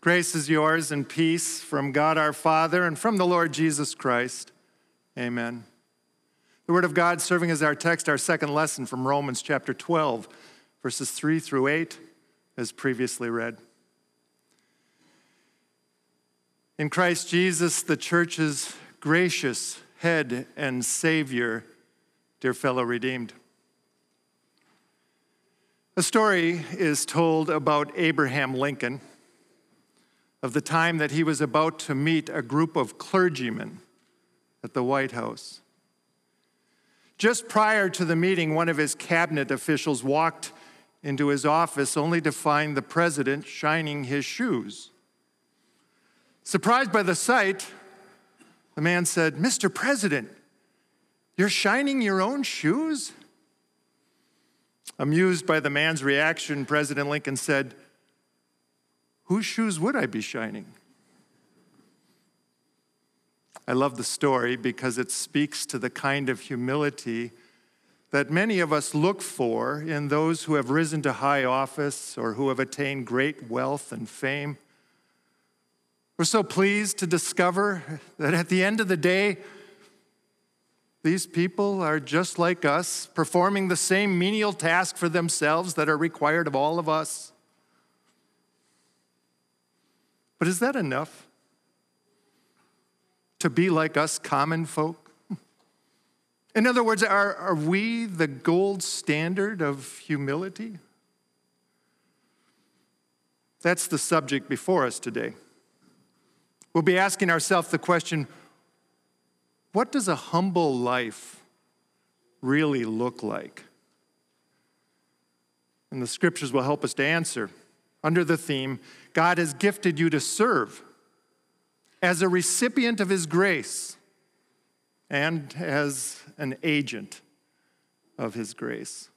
Grace is yours and peace from God our Father and from the Lord Jesus Christ. Amen. The Word of God serving as our text, our second lesson from Romans chapter 12, verses 3 through 8, as previously read. In Christ Jesus, the church's gracious head and Savior, dear fellow redeemed. A story is told about Abraham Lincoln of the time that he was about to meet a group of clergymen at the White House. Just prior to the meeting, one of his cabinet officials walked into his office only to find the president shining his shoes. Surprised by the sight, the man said, Mr. President, you're shining your own shoes? Amused by the man's reaction, President Lincoln said, Whose shoes would I be shining? I love the story because it speaks to the kind of humility that many of us look for in those who have risen to high office or who have attained great wealth and fame. We're so pleased to discover that at the end of the day, these people are just like us, performing the same menial task for themselves that are required of all of us. But is that enough? To be like us common folk? In other words, are, are we the gold standard of humility? That's the subject before us today. We'll be asking ourselves the question what does a humble life really look like? And the scriptures will help us to answer under the theme God has gifted you to serve as a recipient of His grace and as an agent of His grace.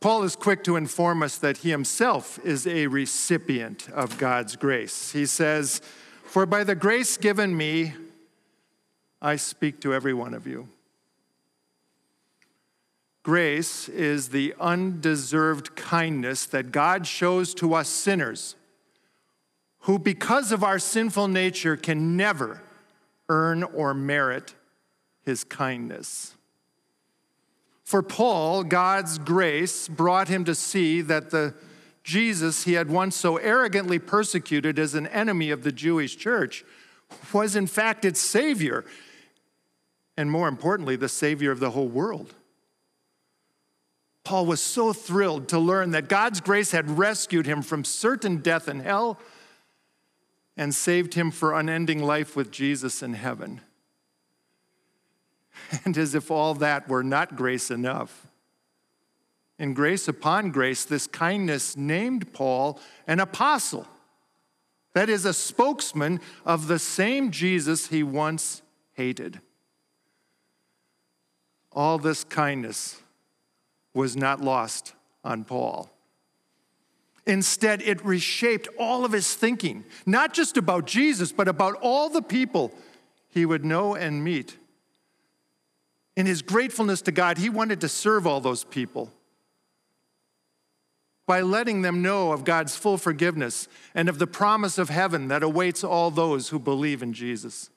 Paul is quick to inform us that he himself is a recipient of God's grace. He says, For by the grace given me, I speak to every one of you. Grace is the undeserved kindness that God shows to us sinners who, because of our sinful nature, can never earn or merit his kindness. For Paul, God's grace brought him to see that the Jesus he had once so arrogantly persecuted as an enemy of the Jewish church was, in fact, its Savior, and more importantly, the Savior of the whole world. Paul was so thrilled to learn that God's grace had rescued him from certain death in hell and saved him for unending life with Jesus in heaven. And as if all that were not grace enough, in grace upon grace, this kindness named Paul an apostle. That is, a spokesman of the same Jesus he once hated. All this kindness was not lost on Paul. Instead, it reshaped all of his thinking, not just about Jesus, but about all the people he would know and meet. In his gratefulness to God, he wanted to serve all those people by letting them know of God's full forgiveness and of the promise of heaven that awaits all those who believe in Jesus.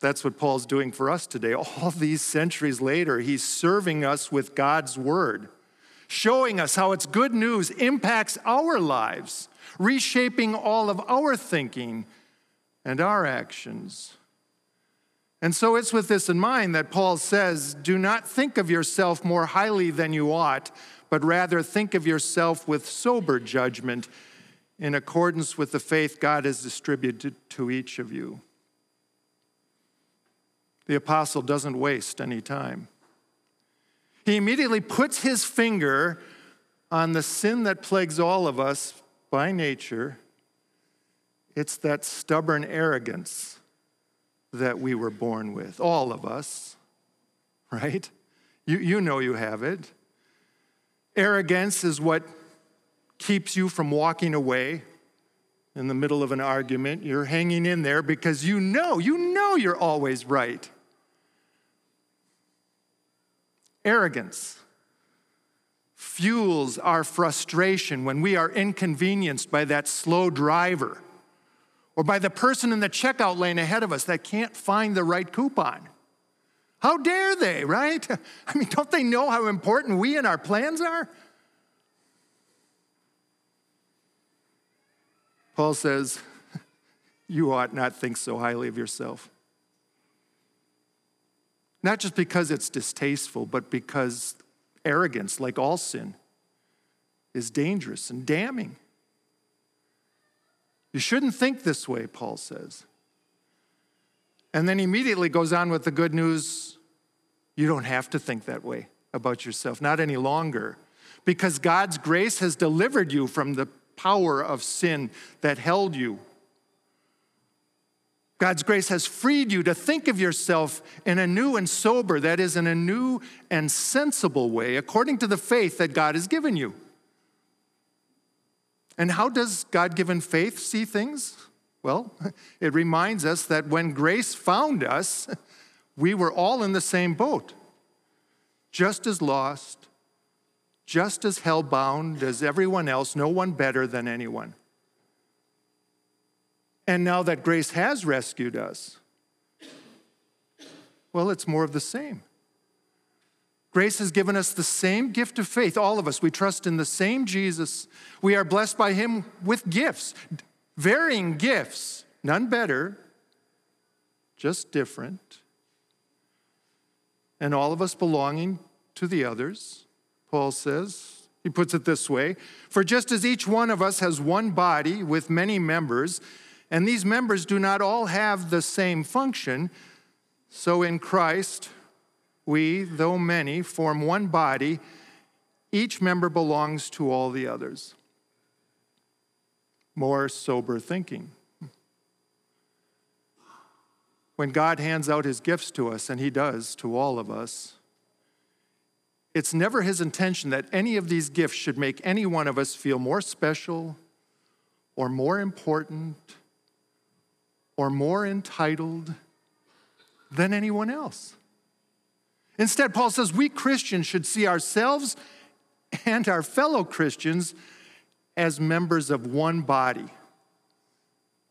That's what Paul's doing for us today. All these centuries later, he's serving us with God's word, showing us how its good news impacts our lives, reshaping all of our thinking and our actions. And so it's with this in mind that Paul says, Do not think of yourself more highly than you ought, but rather think of yourself with sober judgment in accordance with the faith God has distributed to each of you the apostle doesn't waste any time. He immediately puts his finger on the sin that plagues all of us by nature. It's that stubborn arrogance that we were born with, all of us, right? You, you know you have it. Arrogance is what keeps you from walking away in the middle of an argument. You're hanging in there because you know, you know you're always right. Fuels our frustration when we are inconvenienced by that slow driver or by the person in the checkout lane ahead of us that can't find the right coupon. How dare they, right? I mean, don't they know how important we and our plans are? Paul says, You ought not think so highly of yourself. Not just because it's distasteful, but because arrogance, like all sin, is dangerous and damning. You shouldn't think this way, Paul says. And then immediately goes on with the good news you don't have to think that way about yourself, not any longer, because God's grace has delivered you from the power of sin that held you. God's grace has freed you to think of yourself in a new and sober, that is, in a new and sensible way, according to the faith that God has given you. And how does God given faith see things? Well, it reminds us that when grace found us, we were all in the same boat, just as lost, just as hell bound as everyone else, no one better than anyone. And now that grace has rescued us, well, it's more of the same. Grace has given us the same gift of faith, all of us. We trust in the same Jesus. We are blessed by him with gifts, varying gifts, none better, just different. And all of us belonging to the others, Paul says. He puts it this way For just as each one of us has one body with many members, and these members do not all have the same function, so in Christ, we, though many, form one body, each member belongs to all the others. More sober thinking. When God hands out his gifts to us, and he does to all of us, it's never his intention that any of these gifts should make any one of us feel more special or more important or more entitled than anyone else. Instead, Paul says we Christians should see ourselves and our fellow Christians as members of one body,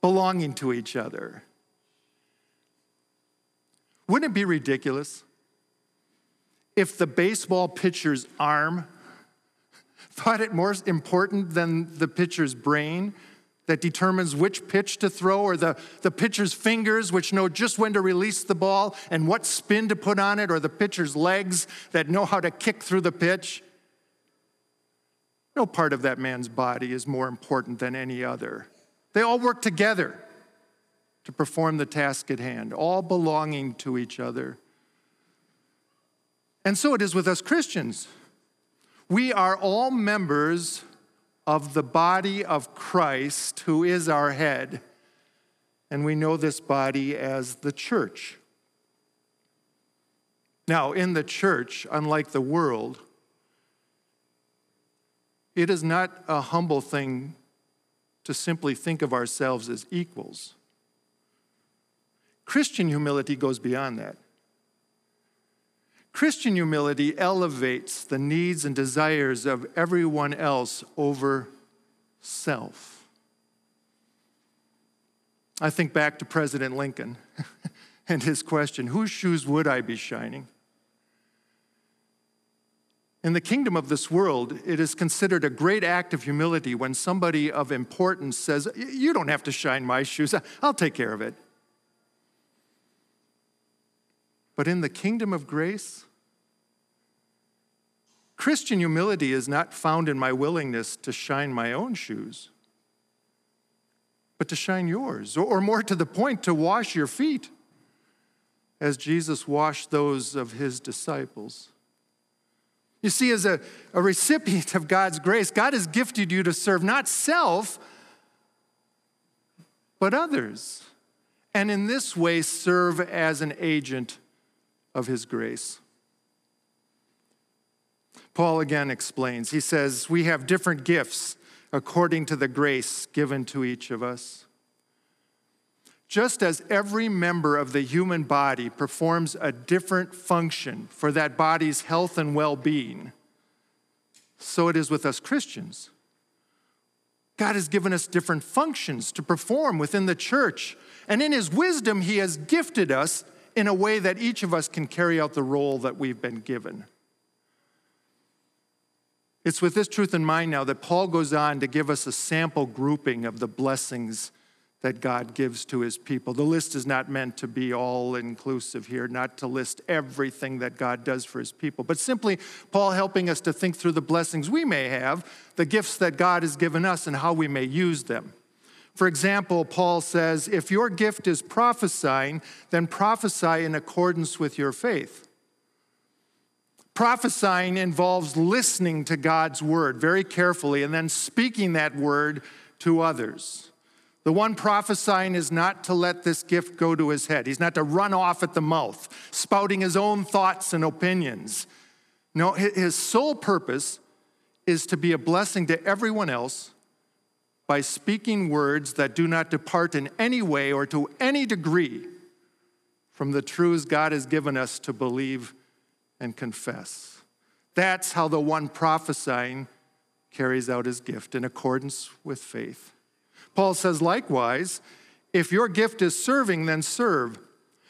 belonging to each other. Wouldn't it be ridiculous if the baseball pitcher's arm thought it more important than the pitcher's brain that determines which pitch to throw, or the, the pitcher's fingers, which know just when to release the ball and what spin to put on it, or the pitcher's legs that know how to kick through the pitch? No part of that man's body is more important than any other. They all work together to perform the task at hand, all belonging to each other. And so it is with us Christians. We are all members of the body of Christ, who is our head. And we know this body as the church. Now, in the church, unlike the world, it is not a humble thing to simply think of ourselves as equals. Christian humility goes beyond that. Christian humility elevates the needs and desires of everyone else over self. I think back to President Lincoln and his question whose shoes would I be shining? In the kingdom of this world, it is considered a great act of humility when somebody of importance says, You don't have to shine my shoes, I'll take care of it. But in the kingdom of grace, Christian humility is not found in my willingness to shine my own shoes, but to shine yours, or more to the point, to wash your feet, as Jesus washed those of his disciples. You see, as a, a recipient of God's grace, God has gifted you to serve not self, but others. And in this way, serve as an agent of His grace. Paul again explains. He says, We have different gifts according to the grace given to each of us. Just as every member of the human body performs a different function for that body's health and well being, So it is with us Christians. God has given us different functions to perform within the church. And in His wisdom, He has gifted us in a way that each of us can carry out the role that we've been given. It's with this truth in mind now that Paul goes on to give us a sample grouping of the blessings that God gives to his people. The list is not meant to be all inclusive here, not to list everything that God does for his people, but simply Paul helping us to think through the blessings we may have, the gifts that God has given us, and how we may use them. For example, Paul says, if your gift is prophesying, then prophesy in accordance with your faith. Prophesying involves listening to God's word very carefully and then speaking that word to others. The one prophesying is not to let this gift go to his head. He's not to run off at the mouth, spouting his own thoughts and opinions. No, his sole purpose is to be a blessing to everyone else by speaking words that do not depart in any way or to any degree from the truths God has given us to believe and confess. That's how the one prophesying carries out his gift in accordance with faith. Paul says, likewise, if your gift is serving, then serve.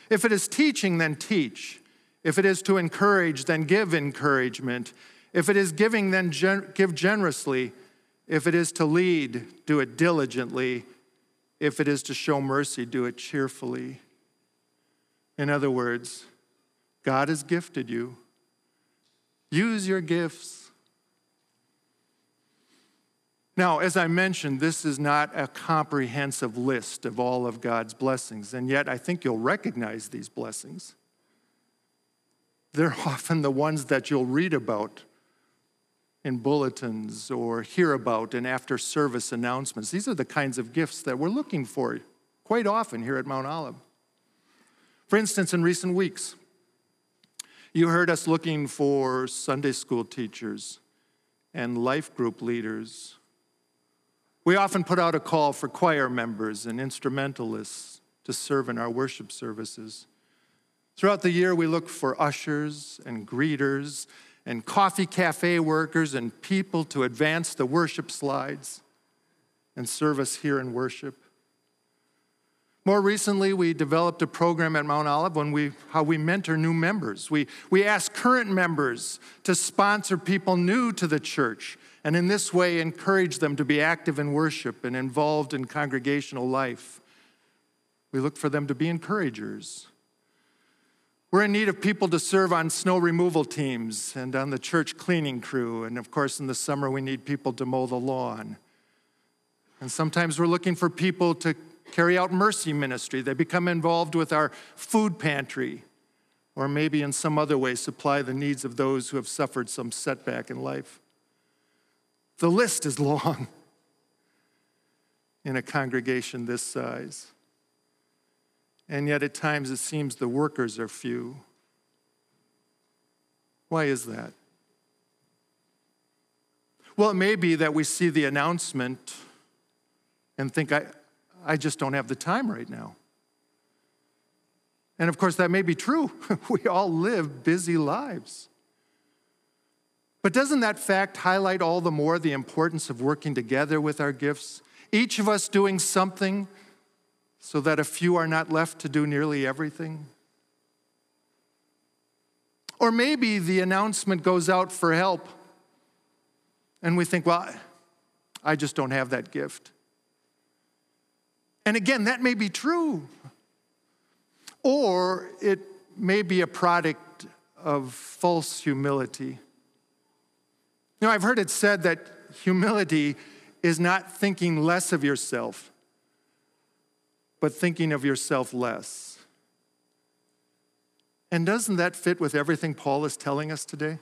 If it is teaching, then teach. If it is to encourage, then give encouragement. If it is giving, then gen- give generously. If it is to lead, do it diligently. If it is to show mercy, do it cheerfully. In other words, God has gifted you. Use your gifts. Now, as I mentioned, this is not a comprehensive list of all of God's blessings, and yet I think you'll recognize these blessings. They're often the ones that you'll read about in bulletins or hear about in after service announcements. These are the kinds of gifts that we're looking for quite often here at Mount Olive. For instance, in recent weeks, you heard us looking for Sunday school teachers and life group leaders we often put out a call for choir members and instrumentalists to serve in our worship services. Throughout the year, we look for ushers and greeters and coffee cafe workers and people to advance the worship slides and serve us here in worship. More recently, we developed a program at Mount Olive when we, how we mentor new members. We, we ask current members to sponsor people new to the church and in this way encourage them to be active in worship and involved in congregational life. We look for them to be encouragers. We're in need of people to serve on snow removal teams and on the church cleaning crew. And of course, in the summer, we need people to mow the lawn. And sometimes we're looking for people to carry out mercy ministry. They become involved with our food pantry, or maybe in some other way supply the needs of those who have suffered some setback in life. The list is long in a congregation this size. And yet, at times, it seems the workers are few. Why is that? Well, it may be that we see the announcement and think, I, I just don't have the time right now. And of course, that may be true. we all live busy lives. But doesn't that fact highlight all the more the importance of working together with our gifts? Each of us doing something so that a few are not left to do nearly everything? Or maybe the announcement goes out for help and we think, well, I just don't have that gift. And again, that may be true. Or it may be a product of false humility. You know, I've heard it said that humility is not thinking less of yourself, but thinking of yourself less. And doesn't that fit with everything Paul is telling us today?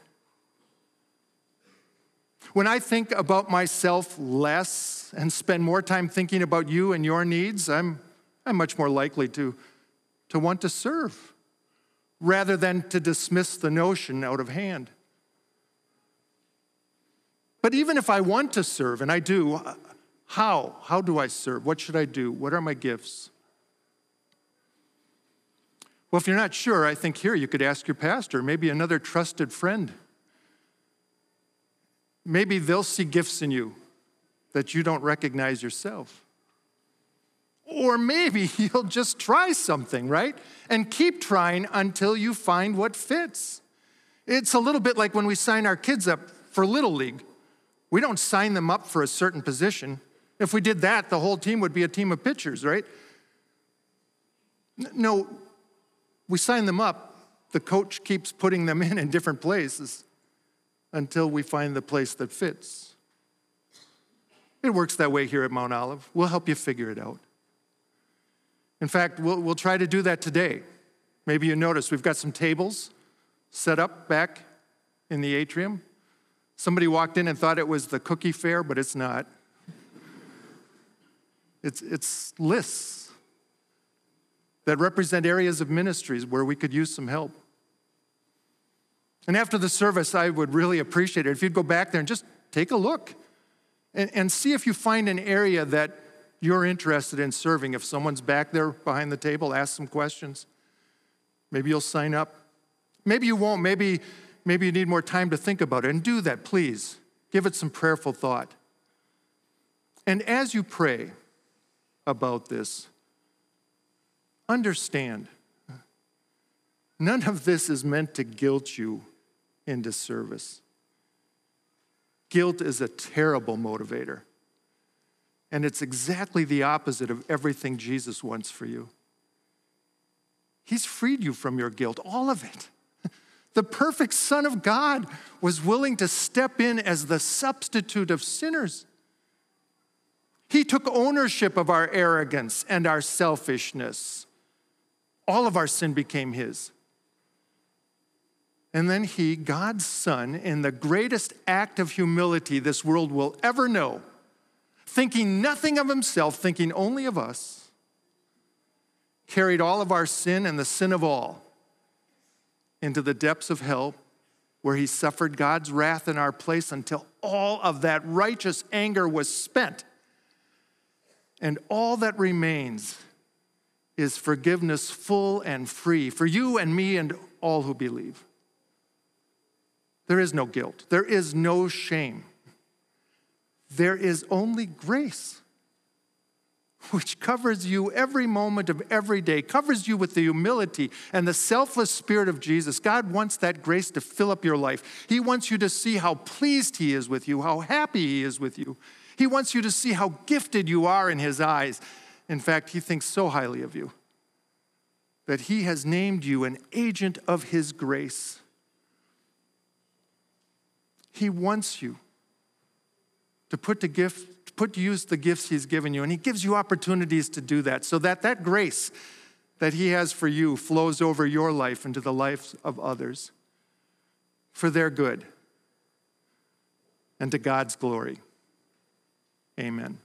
When I think about myself less and spend more time thinking about you and your needs, I'm, I'm much more likely to, to want to serve rather than to dismiss the notion out of hand. But even if I want to serve, and I do, how? How do I serve? What should I do? What are my gifts? Well, if you're not sure, I think here you could ask your pastor, maybe another trusted friend. Maybe they'll see gifts in you that you don't recognize yourself. Or maybe you'll just try something, right? And keep trying until you find what fits. It's a little bit like when we sign our kids up for Little League. We don't sign them up for a certain position. If we did that, the whole team would be a team of pitchers, right? No, we sign them up. The coach keeps putting them in in different places until we find the place that fits. It works that way here at Mount Olive. We'll help you figure it out. In fact, we'll, we'll try to do that today. Maybe you noticed we've got some tables set up back in the atrium. Somebody walked in and thought it was the cookie fair, but it's not. It's, it's lists that represent areas of ministries where we could use some help. And after the service, I would really appreciate it if you'd go back there and just take a look and, and see if you find an area that you're interested in serving. If someone's back there behind the table, ask some questions. Maybe you'll sign up. Maybe you won't. Maybe, maybe you need more time to think about it. And do that, please. Give it some prayerful thought. And as you pray about this, understand none of this is meant to guilt you into service. Guilt is a terrible motivator. And it's exactly the opposite of everything Jesus wants for you. He's freed you from your guilt, all of it. The perfect Son of God was willing to step in as the substitute of sinners. He took ownership of our arrogance and our selfishness. All of our sin became His. And then He, God's Son, in the greatest act of humility this world will ever know, thinking nothing of Himself, thinking only of us, carried all of our sin and the sin of all into the depths of hell, where he suffered God's wrath in our place until all of that righteous anger was spent. And all that remains is forgiveness full and free for you and me and all who believe. There is no guilt, there is no shame, there is only grace which covers you every moment of every day, covers you with the humility and the selfless spirit of Jesus. God wants that grace to fill up your life. He wants you to see how pleased He is with you, how happy He is with you. He wants you to see how gifted you are in His eyes. In fact, He thinks so highly of you that He has named you an agent of His grace. He wants you to put to gift put to use the gifts He's given you. And He gives you opportunities to do that so that that grace that He has for you flows over your life into the lives of others for their good and to God's glory. Amen.